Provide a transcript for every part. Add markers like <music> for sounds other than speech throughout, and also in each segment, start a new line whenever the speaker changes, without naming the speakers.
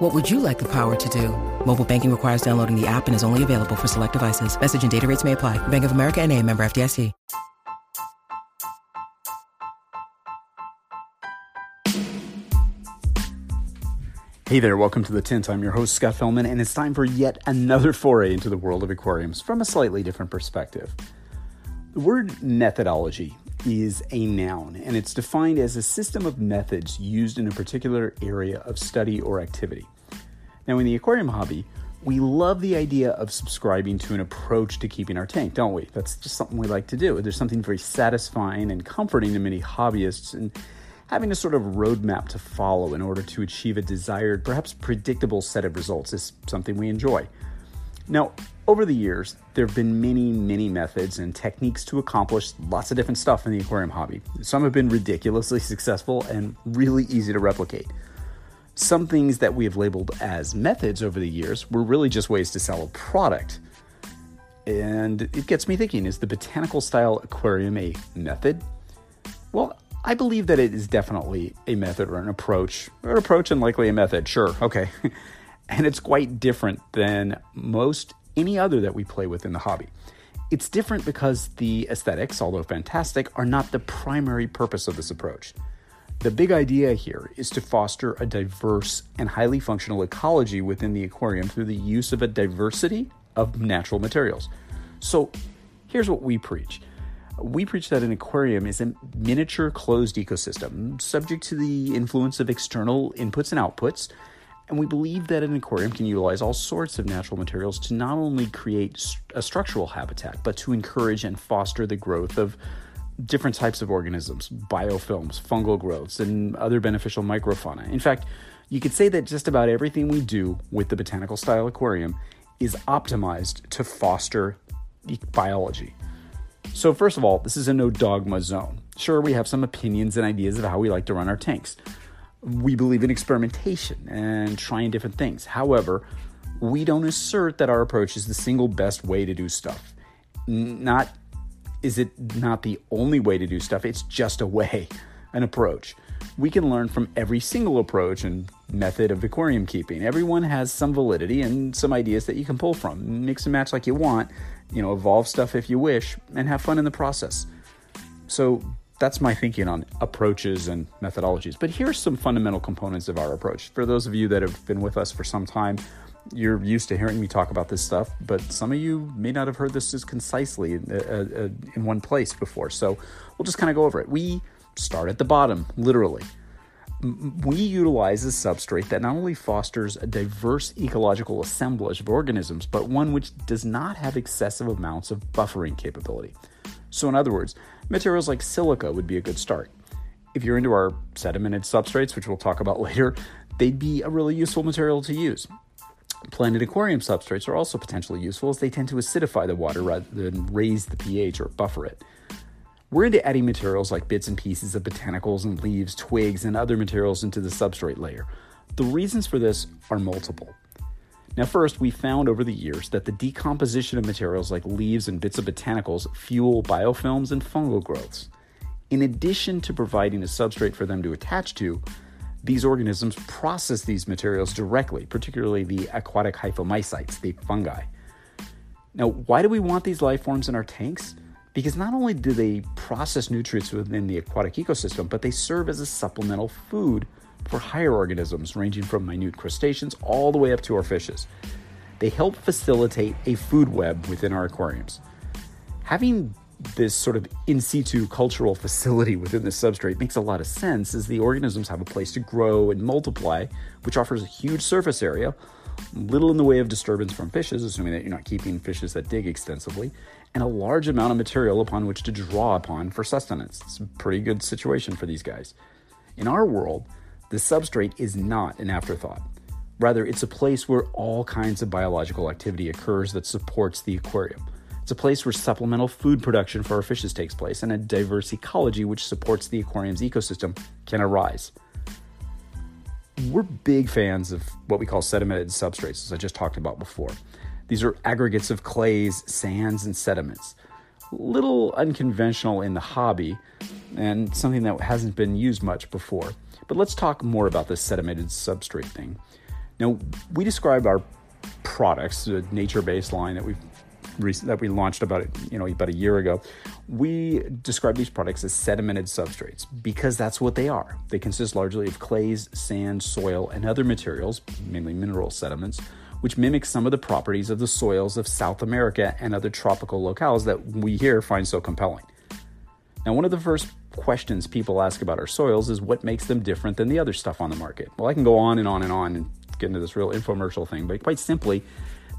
What would you like the power to do? Mobile banking requires downloading the app and is only available for select devices. Message and data rates may apply. Bank of America and a member FDIC.
Hey there, welcome to The Tint. I'm your host, Scott Fellman, and it's time for yet another foray into the world of aquariums from a slightly different perspective. The word methodology is a noun, and it's defined as a system of methods used in a particular area of study or activity. Now, in the aquarium hobby, we love the idea of subscribing to an approach to keeping our tank, don't we? That's just something we like to do. There's something very satisfying and comforting to many hobbyists, and having a sort of roadmap to follow in order to achieve a desired, perhaps predictable set of results is something we enjoy. Now, over the years, there have been many, many methods and techniques to accomplish lots of different stuff in the aquarium hobby. Some have been ridiculously <laughs> successful and really easy to replicate. Some things that we have labeled as methods over the years were really just ways to sell a product. And it gets me thinking is the botanical style aquarium a method? Well, I believe that it is definitely a method or an approach, or an approach and likely a method, sure, okay. <laughs> and it's quite different than most any other that we play with in the hobby. It's different because the aesthetics, although fantastic, are not the primary purpose of this approach. The big idea here is to foster a diverse and highly functional ecology within the aquarium through the use of a diversity of natural materials. So here's what we preach we preach that an aquarium is a miniature closed ecosystem subject to the influence of external inputs and outputs. And we believe that an aquarium can utilize all sorts of natural materials to not only create a structural habitat, but to encourage and foster the growth of different types of organisms, biofilms, fungal growths, and other beneficial microfauna. In fact, you could say that just about everything we do with the botanical style aquarium is optimized to foster biology. So, first of all, this is a no dogma zone. Sure, we have some opinions and ideas of how we like to run our tanks. We believe in experimentation and trying different things. However, we don't assert that our approach is the single best way to do stuff. Not is it not the only way to do stuff, it's just a way, an approach. We can learn from every single approach and method of aquarium keeping. Everyone has some validity and some ideas that you can pull from. Mix and match like you want, you know, evolve stuff if you wish, and have fun in the process. So that's my thinking on approaches and methodologies. But here's some fundamental components of our approach. For those of you that have been with us for some time, you're used to hearing me talk about this stuff, but some of you may not have heard this as concisely in, uh, uh, in one place before. So we'll just kind of go over it. We start at the bottom, literally we utilize a substrate that not only fosters a diverse ecological assemblage of organisms, but one which does not have excessive amounts of buffering capability. So, in other words, materials like silica would be a good start. If you're into our sedimented substrates, which we'll talk about <laughs> later, they'd be a really useful material to use. Planted aquarium substrates are also potentially useful as they tend to acidify the water rather than raise the pH or buffer it. We're into adding materials like bits and pieces of botanicals and leaves, twigs, and other materials into the substrate layer. The reasons for this are multiple. Now, first, we found over the years that the decomposition of materials like leaves and bits of botanicals fuel biofilms and fungal growths. In addition to providing a substrate for them to attach to, these organisms process these materials directly, particularly the aquatic hyphomycetes, the fungi. Now, why do we want these life forms in our tanks? because not only do they process nutrients within the aquatic ecosystem, but they serve as a supplemental food for higher organisms, ranging from minute crustaceans all the way up to our fishes. They help facilitate a food web within our aquariums. Having this sort of in situ cultural <laughs> facility within the substrate makes a lot of sense as the organisms have a place to grow and multiply, which offers a huge surface area, little in the way of disturbance from fishes, assuming that you're not keeping fishes that dig extensively, and a large amount of material upon which to draw upon for sustenance. It's a pretty good situation for these guys. In our world, the substrate is not an afterthought. Rather, it's a place where all kinds of biological activity occurs that supports the aquarium. It's a place where supplemental food production for our fishes takes place and a diverse ecology which supports the aquarium's ecosystem can arise. We're big fans of what we call sedimented substrates, as I just talked about before. These are aggregates of clays, sands, and sediments. Little unconventional in the hobby and something that hasn't been used much before. But let's talk more about this sedimented substrate thing. Now, we describe our products, the nature based line that we've that we launched about you know about a year ago, we describe these products as sedimented substrates because that's what they are. They consist largely of clays, sand, soil, and other materials, mainly mineral sediments, which mimic some of the properties of the soils of South America and other tropical locales that we here find so compelling. Now, one of the first questions people ask about our soils is what makes them different than the other stuff on the market. Well, I can go on and on and on and get into this real infomercial thing, but quite simply,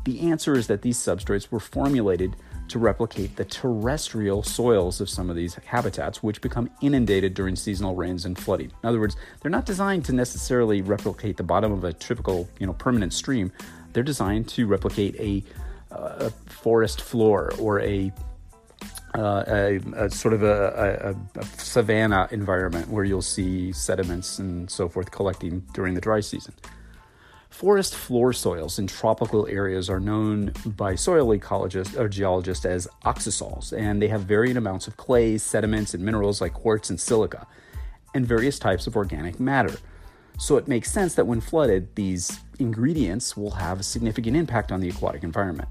the answer is that these substrates were formulated to replicate the terrestrial soils of some of these habitats, which become inundated during seasonal rains and flooding. In other words, they're not designed to necessarily replicate the bottom of a typical, you know, permanent stream. They're designed to replicate a, uh, a forest floor or a uh, a, a, sort of a, a, a, savanna environment where you'll see sediments and so forth collecting during the dry season. Forest floor soils in tropical areas are known by soil ecologists or geologists as oxisols, and they have varying amounts of clays, sediments, and minerals like quartz and silica, and various types of organic matter. So it makes sense that when flooded, these ingredients will have a significant impact on the aquatic environment.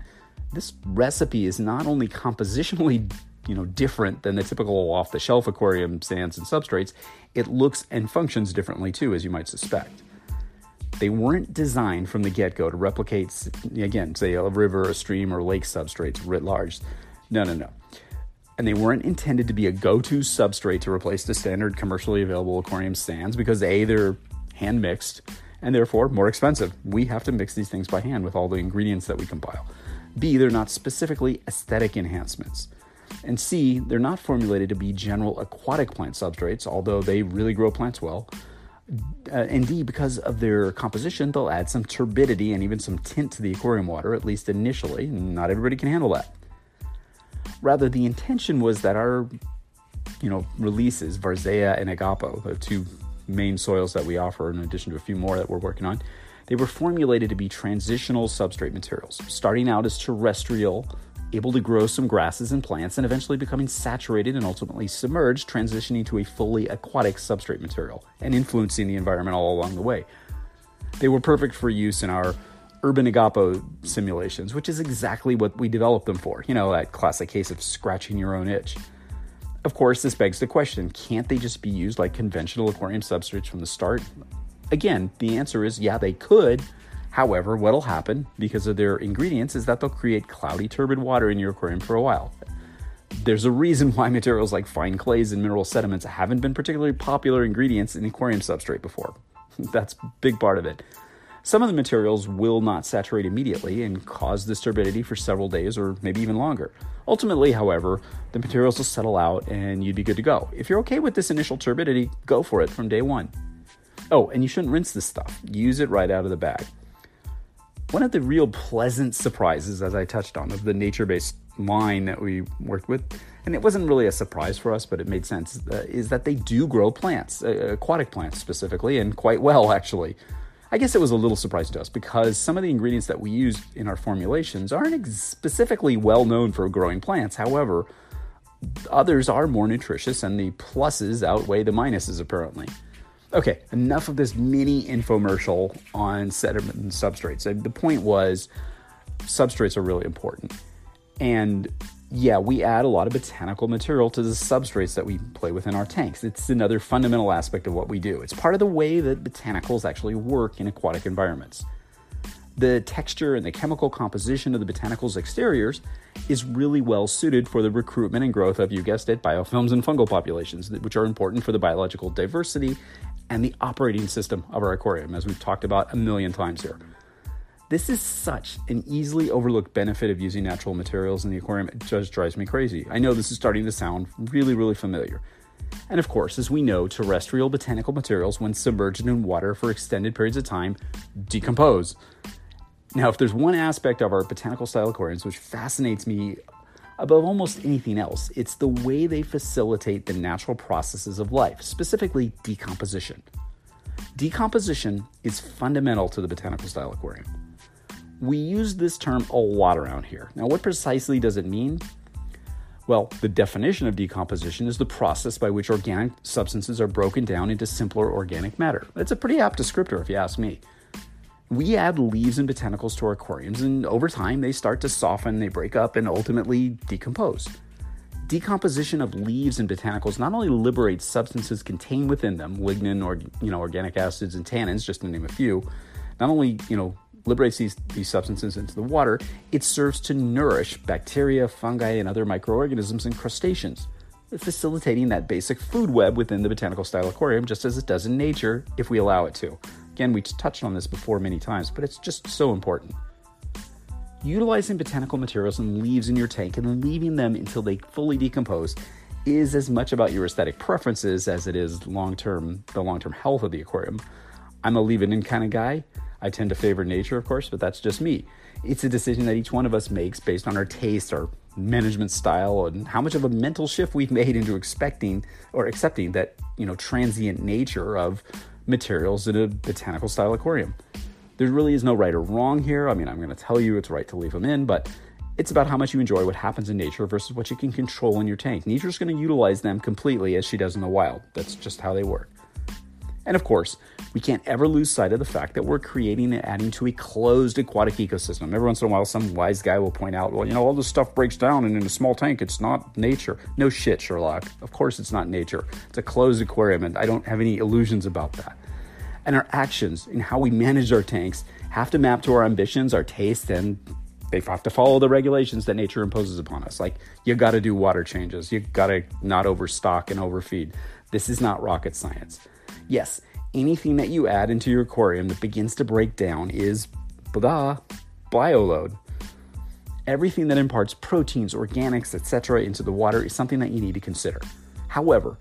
This recipe is not only compositionally you know different than the typical off-the-shelf aquarium sands and substrates, it looks and functions differently too, as you might suspect. They weren't designed from the get go to replicate, again, say a river, a stream, or lake substrates writ large. No, no, no. And they weren't intended to be a go to substrate to replace the standard commercially available aquarium sands because A, they're hand mixed and therefore more expensive. We have to mix these things by hand with all the ingredients that we compile. B, they're not specifically aesthetic enhancements. And C, they're not formulated to be general aquatic plant substrates, although they really grow plants well uh, indeed, because of their composition, they'll add some turbidity and even some tint to the aquarium water, at least initially. Not everybody can handle that. Rather, the intention was that our, you know, releases, Varzea and Igapo, the two main soils that we offer, in addition to a few more that we're working on, they were formulated to be transitional substrate materials, starting out as terrestrial able to grow some grasses and plants, and eventually becoming saturated and ultimately submerged, transitioning to a fully aquatic substrate material and influencing the environment all along the way. They were perfect for use in our urban igapo simulations, which is exactly what we developed them for. You know, that classic case of scratching your own itch. Of course, this begs the question can't they just be used like conventional aquarium substrates from the start? Again, the answer is yeah, they could However, what'll happen because of their ingredients is that they'll create cloudy, turbid water in your aquarium for a while. There's a reason why materials like fine clays and mineral sediments haven't been particularly popular ingredients in aquarium substrate before. <laughs> That's big part of it. Some of the materials will not saturate immediately and cause this turbidity for several days or maybe even longer. Ultimately, however, the materials will settle out and you'd be good to go. If you're okay with this initial turbidity, go for it from day one. Oh, and you shouldn't rinse this stuff. Use it right out of the bag. One of the real pleasant surprises, as I touched on, of the nature based line that we worked with, and it wasn't really a surprise for us, but it made sense, uh, is that they do grow plants, uh, aquatic plants specifically, and quite well, actually. I guess it was a little surprise to us because some of the ingredients that we use in our formulations aren't ex- specifically well known for growing plants. However, others are more nutritious, and the pluses outweigh the minuses, apparently. Okay, enough of this mini infomercial on sediment and substrates. The point was substrates are really important. And yeah, we add a lot of botanical material to the substrates that we play with in our tanks. It's another fundamental aspect of what we do. It's part of the way that botanicals actually work in aquatic environments. The texture and the chemical composition of the botanicals' exteriors is really well suited for the recruitment and growth of, you guessed it, biofilms and fungal populations, which are important for the biological diversity and the operating system of our aquarium, as we've talked about a million times here. This is such an easily overlooked benefit of using natural materials in the aquarium, it just drives me crazy. I know this is starting to sound really, really familiar. And of course, as we know, terrestrial botanical materials, when submerged in water for extended periods of time, decompose. Now, if there's one aspect of our botanical style aquariums which fascinates me Above almost anything else, it's the way they facilitate the natural processes of life, specifically decomposition. Decomposition is fundamental to the botanical style aquarium. We use this term a lot around here. Now, what precisely does it mean? Well, the definition of decomposition is the process by which organic substances are broken down into simpler organic matter. It's a pretty apt descriptor, if you ask me. We add leaves and botanicals to our aquariums, and over time they start to soften, they break up, and ultimately decompose. Decomposition of leaves and botanicals not only liberates substances contained within them, lignin or you know organic acids and tannins, just to name a few, not only you know liberates these, these substances into the water, it serves to nourish bacteria, fungi, and other microorganisms and crustaceans, facilitating that basic food web within the botanical style aquarium, just as it does in nature if we allow it to. Again, we touched on this before many times, but it's just so important. Utilizing botanical materials and leaves in your tank and leaving them until they fully decompose is as much about your aesthetic preferences as it is long-term the long-term health of the aquarium. I'm a leave it in kind of guy, I tend to favor nature, of course, but that's just me. It's a decision that each one of us makes based on our taste, our management style, and how much of a mental shift we've <laughs> made into expecting or accepting that, you know, transient nature of materials in a botanical style aquarium. There really is no right or wrong here. I mean, I'm going to tell you it's right to leave them in, but it's about how much you enjoy what happens in nature versus what you can control in your tank. Nature's going to utilize them completely as she does in the wild. That's just how they work. And of course, we can't ever lose sight of the fact that we're creating and adding to a closed aquatic ecosystem. Every once in a while, some wise guy will point out, well, you know, all this stuff breaks down, and in a small tank, it's not nature. No shit, Sherlock. Of course, it's not nature. It's a closed aquarium, and I don't have any illusions about that. And our actions in how we manage our tanks have to map to our ambitions, our tastes, and they have to follow the regulations that nature imposes upon us. Like, you got to do water changes, you got to not overstock and overfeed. This is not rocket science. Yes, anything that you add into your aquarium that begins to break down is blah, bioload. Everything that imparts proteins, organics, etc. into the water is something that you need to consider. However,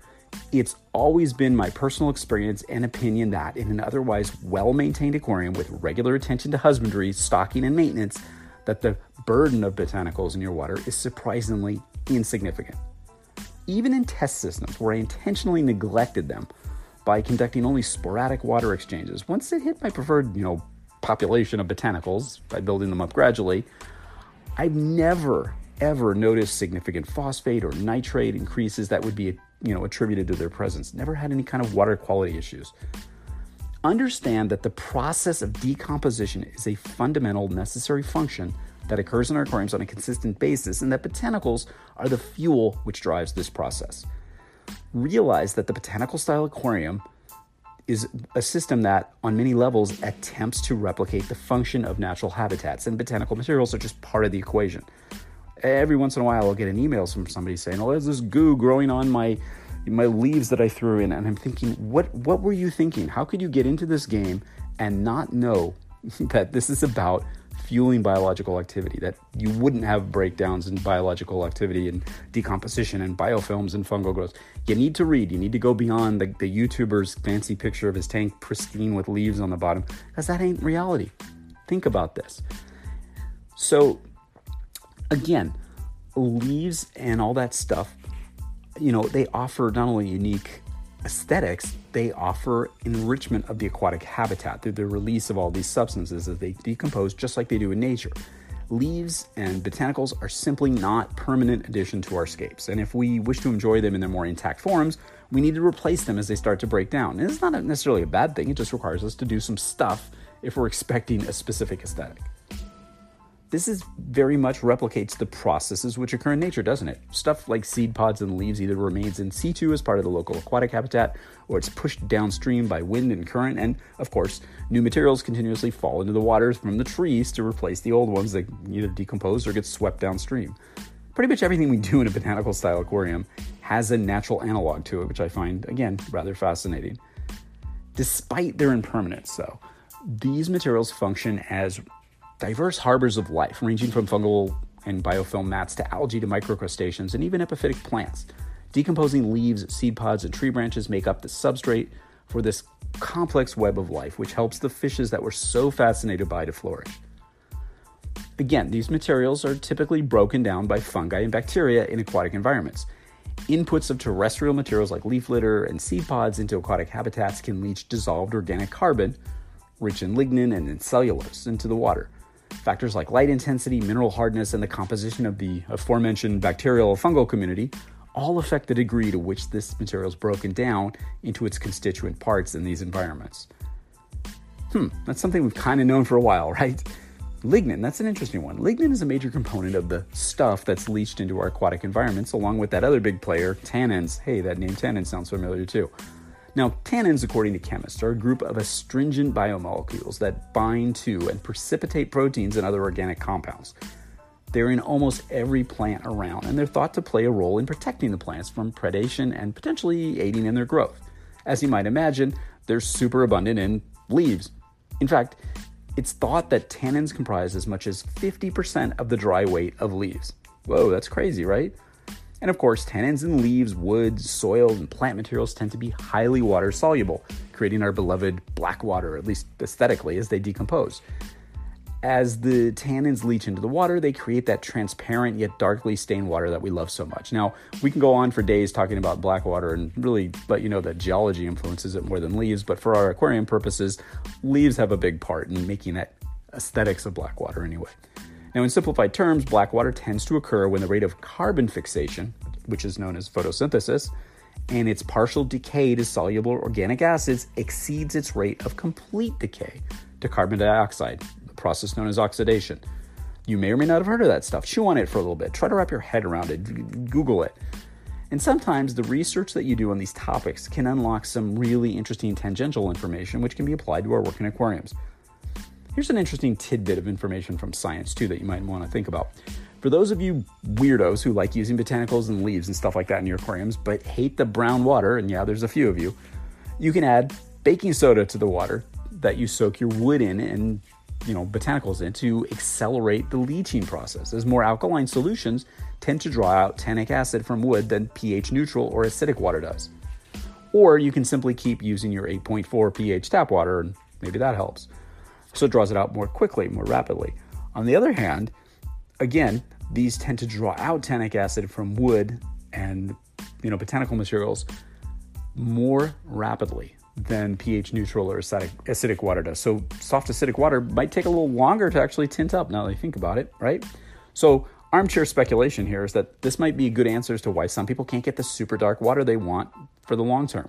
it's always been my personal experience and opinion that in an otherwise well maintained aquarium with regular attention to husbandry, stocking, and maintenance, that the burden of botanicals in your water is surprisingly insignificant. Even in test systems where I intentionally neglected them, by conducting only sporadic water exchanges. Once it hit my preferred, you know, population of botanicals by building them up gradually, I've never ever noticed significant phosphate or nitrate increases that would be, you know, attributed to their presence. Never had any kind of water quality issues. Understand that the process of decomposition is a fundamental necessary function that occurs in our aquariums on a consistent basis, and that botanicals are the fuel which drives this process realize that the botanical style aquarium is a system that, on many levels, attempts to replicate the function of natural habitats, and botanical materials are just part of the equation. Every once in a while, I'll get an email from somebody saying, "Oh, there's this goo growing on my my leaves that I threw in," and I'm thinking, "What what were you thinking? How could you get into this game and not know <laughs> that this is about fueling biological activity, that you wouldn't have breakdowns in biological activity and decomposition and biofilms and fungal growth. You need to read. You need to go beyond the, the YouTuber's fancy picture of his tank pristine with leaves on the bottom, because that ain't reality. Think about this. So, again, leaves and all that stuff, you know, they offer not only unique aesthetics, they offer enrichment of the aquatic habitat through the release of all these substances as they decompose just like they do in nature. Leaves and botanicals are simply not permanent addition to our scapes, and if we wish to enjoy them in their more intact forms, we need to replace them as they start to break down. And it's not necessarily a bad thing, it just requires us to do some stuff if we're expecting a specific aesthetic. This is very much replicates the processes which occur in nature, doesn't it? Stuff like seed pods and leaves either remains in situ as part of the local aquatic habitat, or it's pushed downstream by wind and current, and of course, new materials continuously fall into the waters from the trees to replace the old ones that either decompose or get swept downstream. Pretty much everything we do in a botanical style aquarium has a natural analog to it, which I find, again, rather fascinating. Despite their impermanence, though, these materials function as diverse harbors of life, ranging from fungal and biofilm mats to algae to microcrustaceans and even epiphytic plants. Decomposing leaves, seed pods, and tree branches make up the substrate for this complex web of life, which helps the fishes that we're so fascinated by to flourish. Again, these materials are typically broken down by fungi and bacteria in aquatic environments. Inputs of terrestrial materials like leaf litter and seed pods into aquatic habitats can leach dissolved organic carbon, rich in lignin and in cellulose, into the water. Factors like light intensity, mineral hardness, and the composition of the aforementioned bacterial or fungal community all affect the degree to which this material is broken down into its constituent parts in these environments. Hmm, that's something we've kind of known for a while, <laughs> right? Lignin, that's an interesting one. Lignin is a major component of the stuff that's leached into our aquatic environments, along with that other big player, tannins. Hey, that name tannin sounds familiar too. Now, tannins, according to chemists, are a group of astringent biomolecules that bind to and precipitate proteins and other organic compounds. They're in almost every plant around, and they're thought to play a role in protecting the plants from predation and potentially aiding in their growth. As you might imagine, they're super abundant in leaves. In fact, it's thought that tannins comprise as much as 50% of the dry weight of leaves. Whoa, that's crazy, right? And of course, tannins in leaves, wood, soil, and plant materials tend to be highly water soluble, creating our beloved black water, at least aesthetically, as they decompose as the tannins leach into the water, they create that transparent yet darkly stained water that we love so much. Now, we can go on for days talking about black water and really let you know that geology influences it more than leaves, but for our aquarium purposes, leaves have a big part in making that aesthetics of black water anyway. Now, in simplified terms, black water tends to occur when the rate of carbon fixation, which is known as photosynthesis, and its partial decay to soluble organic acids exceeds its rate of complete decay to carbon dioxide, the process known as oxidation. You may or may not have heard of that stuff. Chew on it for a little bit. Try to wrap your head around it. Google it. And sometimes the research that you do on these topics can unlock some really interesting tangential information which can be applied to our work in aquariums. Here's an interesting tidbit of information from science, too, that you might want to think about. For those of you weirdos who like using botanicals and leaves and stuff like that in your aquariums, but hate the brown water, and yeah, there's a few of you, you can add baking soda to the water that you soak your wood in and you know, botanicals in to accelerate the leaching process, as more alkaline solutions tend to draw out tannic acid from wood than pH neutral or acidic water does. Or you can simply keep using your 8.4 pH tap water, and maybe that helps. So it draws it out more quickly, more rapidly. On the other hand, again, these tend to draw out tannic acid from wood and you know botanical materials more rapidly than pH neutral or acidic, acidic water does. So soft acidic water might take a little longer to actually tint up now that you think about it, right? So armchair speculation here is that this might be a good answer as to why some people can't get the super dark water they want for the long term.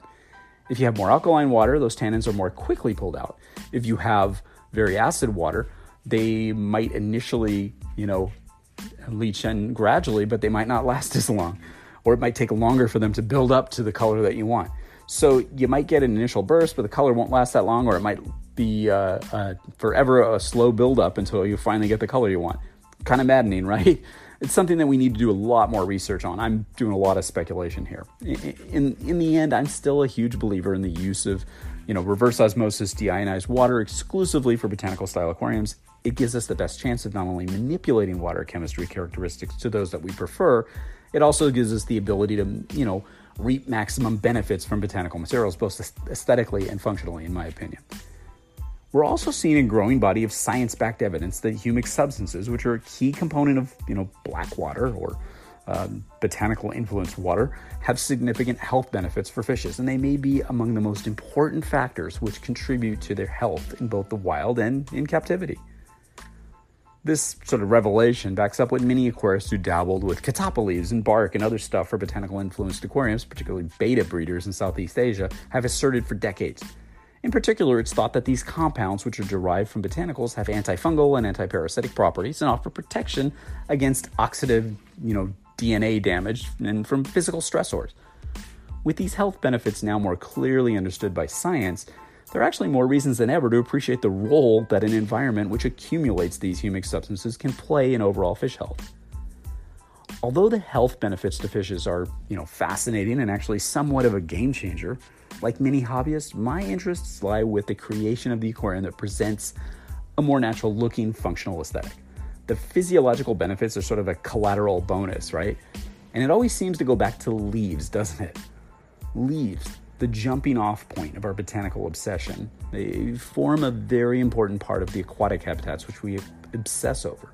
If you have more alkaline water, those tannins are more quickly pulled out. If you have very acid water, they might initially, you know, leach in gradually, but they might not <laughs> last as long. Or it might take longer for them to build up to the color that you want. So you might get an initial burst, but the color won't last that long, or it might be uh, uh, forever a slow buildup until you finally get the color you want. Kind of maddening, <laughs> right? It's something that we need to do a lot more research on. I'm doing a lot of speculation here. In, in the end, I'm still a huge believer in the use of, you know, reverse osmosis deionized water exclusively for botanical style aquariums. It gives us the best chance of not only manipulating water chemistry characteristics to those that we prefer, it also gives us the ability to, you know, reap maximum benefits from botanical materials, both aesthetically and functionally, in my opinion. We're also seeing a growing body of science-backed evidence that humic substances, which are a key component of, you know, black water or um, botanical influenced water, have significant health benefits for fishes, and they may be among the most important factors which contribute to their health in both the wild and in captivity. This sort of revelation backs up what many aquarists who dabbled with catappa leaves and bark and other stuff for botanical influenced aquariums, particularly betta breeders in Southeast Asia, have asserted for decades. In particular, it's thought that these compounds, which are derived from botanicals, have antifungal and antiparasitic properties and offer protection against oxidative, you know, DNA damage and from physical stressors. With these health benefits now more clearly understood by science, there are actually more reasons than ever to appreciate the role that an environment which accumulates these humic substances can play in overall fish health. Although the health benefits to fishes are, you know, fascinating and actually somewhat of a game changer, like many hobbyists, my interests lie with the creation of the aquarium that presents a more natural looking functional aesthetic. The physiological benefits are sort of a collateral bonus, right? And it always seems to go back to leaves, doesn't it? Leaves the jumping off point of our botanical obsession. They form a very important part of the aquatic habitats which we obsess over.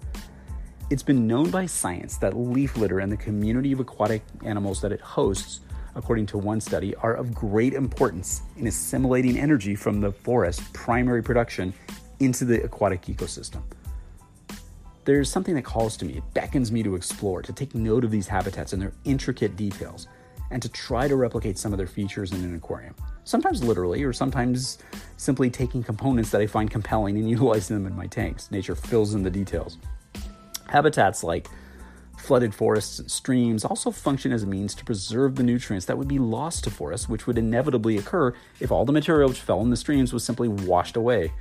It's been known by science that leaf litter and the community of aquatic animals that it hosts, according to one study, are of great importance in assimilating energy from the forest primary production into the aquatic ecosystem. There's something that calls to me, it beckons me to explore, to take note of these habitats and their intricate details, and to try to replicate some of their features in an aquarium. Sometimes literally, or sometimes simply taking components that I find compelling and <laughs> utilizing them in my tanks. Nature fills in the details. Habitats like flooded forests and streams also function as a means to preserve the nutrients that would be lost to forests, which would inevitably occur if all the material which fell in the streams was simply washed away.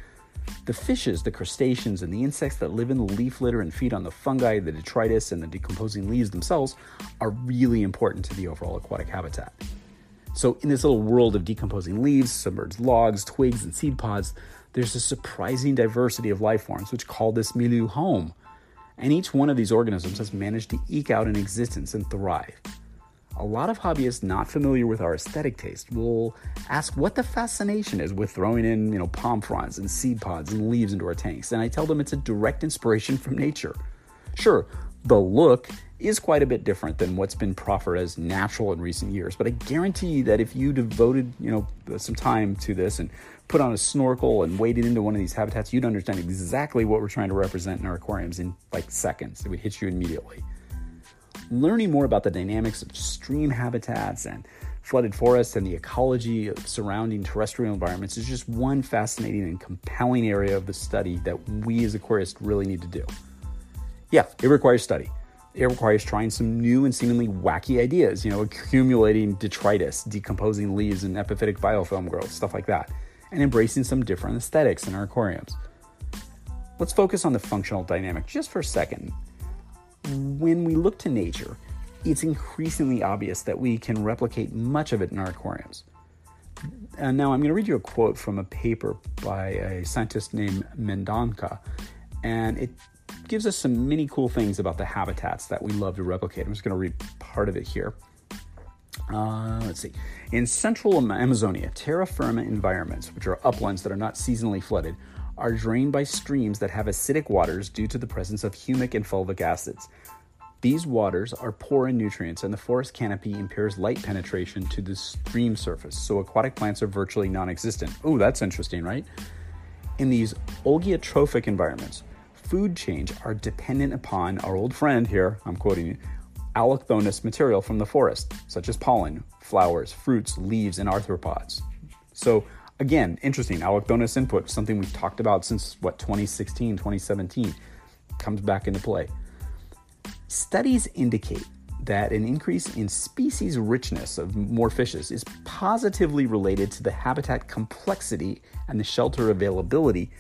The fishes, the crustaceans, and the insects that live in the leaf litter and feed on the fungi, the detritus, and the decomposing leaves themselves are really important to the overall aquatic habitat. So, in this little world of decomposing leaves, submerged logs, twigs, and seed pods, there's a surprising diversity of life forms which call this milieu home. And each one of these organisms has managed to eke out an existence and thrive. A lot of hobbyists not familiar with our aesthetic taste will ask what the fascination is with throwing in, you know, palm fronds and seed pods and leaves into our tanks, and I tell them it's a direct inspiration from nature. Sure, the look is quite a bit different than what's been proffered as natural in recent years, but I guarantee that if you devoted, you know, some time to this and put on a snorkel and waded into one of these habitats, you'd understand exactly what we're trying to represent in our aquariums in like seconds. It would hit you immediately learning more about the dynamics of stream habitats and flooded forests and the ecology of surrounding terrestrial environments is just one fascinating and compelling area of the study that we as aquarists really need to do. Yeah, it requires study. It requires trying some new and seemingly wacky ideas, you know, accumulating detritus, decomposing leaves and epiphytic biofilm growth, stuff like that, and embracing some different aesthetics in our aquariums. Let's focus on the functional dynamic just for a second when we look to nature, it's increasingly obvious that we can replicate much of it in our aquariums. And now I'm going to read you a quote from a paper by a scientist named Mendonca, and it gives us some many cool things about the habitats that we love to replicate. I'm just going to read part of it here. Uh, let's see. In central Amazonia, terra firma environments, which are uplands that are not seasonally flooded, are drained by streams that have acidic waters due to the presence of humic and fulvic acids. These waters are poor in nutrients, and the forest canopy impairs light penetration to the stream surface, so aquatic plants are virtually non existent. Oh, that's interesting, right? In these oligotrophic environments, food chains are dependent upon our old friend here, I'm quoting you, allochthonous material from the forest, such as pollen, flowers, fruits, leaves, and arthropods. So, Again, interesting. Allochthonous input, something we've talked about since what 2016, 2017, comes back into play. Studies indicate that an increase in species richness of more fishes is positively related to the habitat complexity and the shelter availability,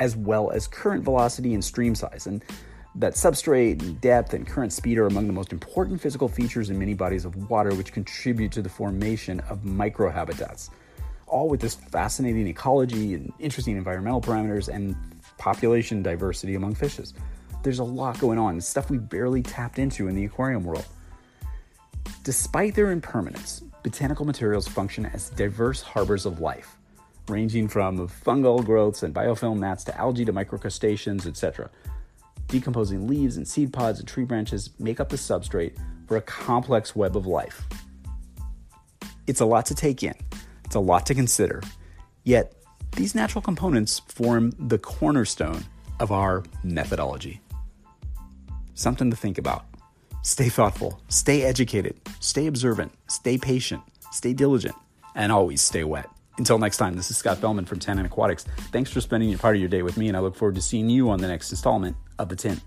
as well as current velocity and stream size. And that substrate and depth and current speed are among the most important physical features in many bodies of water, which contribute to the formation of microhabitats all with this fascinating ecology and interesting environmental parameters and population diversity among fishes. There's a lot going on, stuff we barely tapped into in the aquarium world. Despite their impermanence, botanical materials function as diverse harbors of life, ranging from fungal growths and biofilm mats to algae to microcrustaceans, etc. Decomposing leaves and seed pods and tree branches make up the substrate for a complex web of life. It's a lot to take in, it's a lot to consider. Yet, these natural components form the cornerstone of our methodology. Something to think about. Stay thoughtful, stay educated, stay observant, stay patient, stay diligent, and always stay wet. Until next time, this is Scott Fellman from Tannin Aquatics. Thanks for spending part of your day with me, and I look forward to seeing you on the next installment of The Tint.